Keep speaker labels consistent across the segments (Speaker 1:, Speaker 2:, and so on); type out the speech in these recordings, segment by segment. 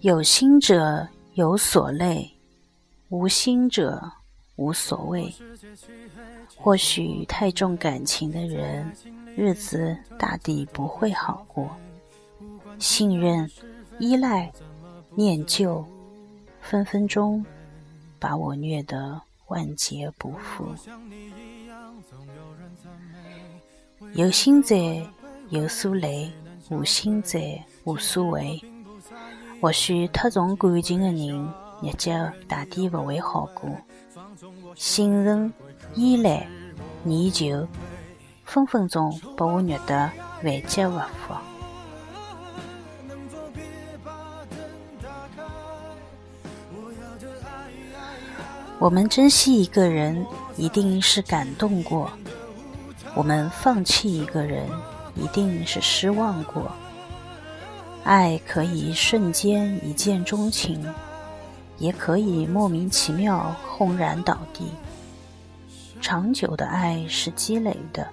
Speaker 1: 有心者有所累，无心者无所谓。或许太重感情的人，日子大抵不会好过。信任、依赖、念旧，分分钟把我虐得万劫不复。有心者，有所累；无心者，无所谓。或许太重感情的人，日脚大抵不会好过。信任、依赖、念旧，分分钟把我虐得万劫不复。我们珍惜一个人，一定是感动过。我们放弃一个人，一定是失望过。爱可以瞬间一见钟情，也可以莫名其妙轰然倒地。长久的爱是积累的，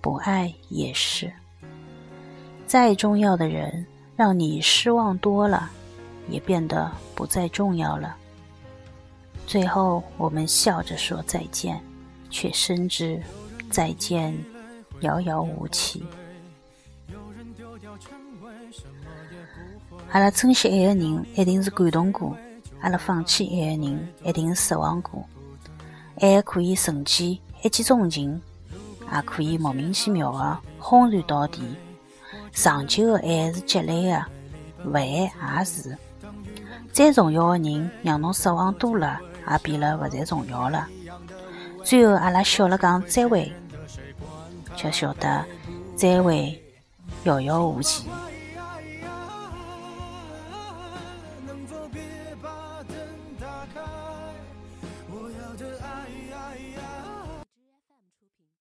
Speaker 1: 不爱也是。再重要的人，让你失望多了，也变得不再重要了。最后，我们笑着说再见，却深知。再见，遥遥无期。阿拉珍惜爱的人，一定是感动过；阿拉放弃爱的人，一定是失望过。爱可以瞬间一见钟情，也可以莫名其妙的轰然倒地。长久的爱是积累的，不爱也是。再重要的人，让侬失望多了，也变了不再重要了。最后，阿拉笑了讲再会。却晓得，再会遥遥无期。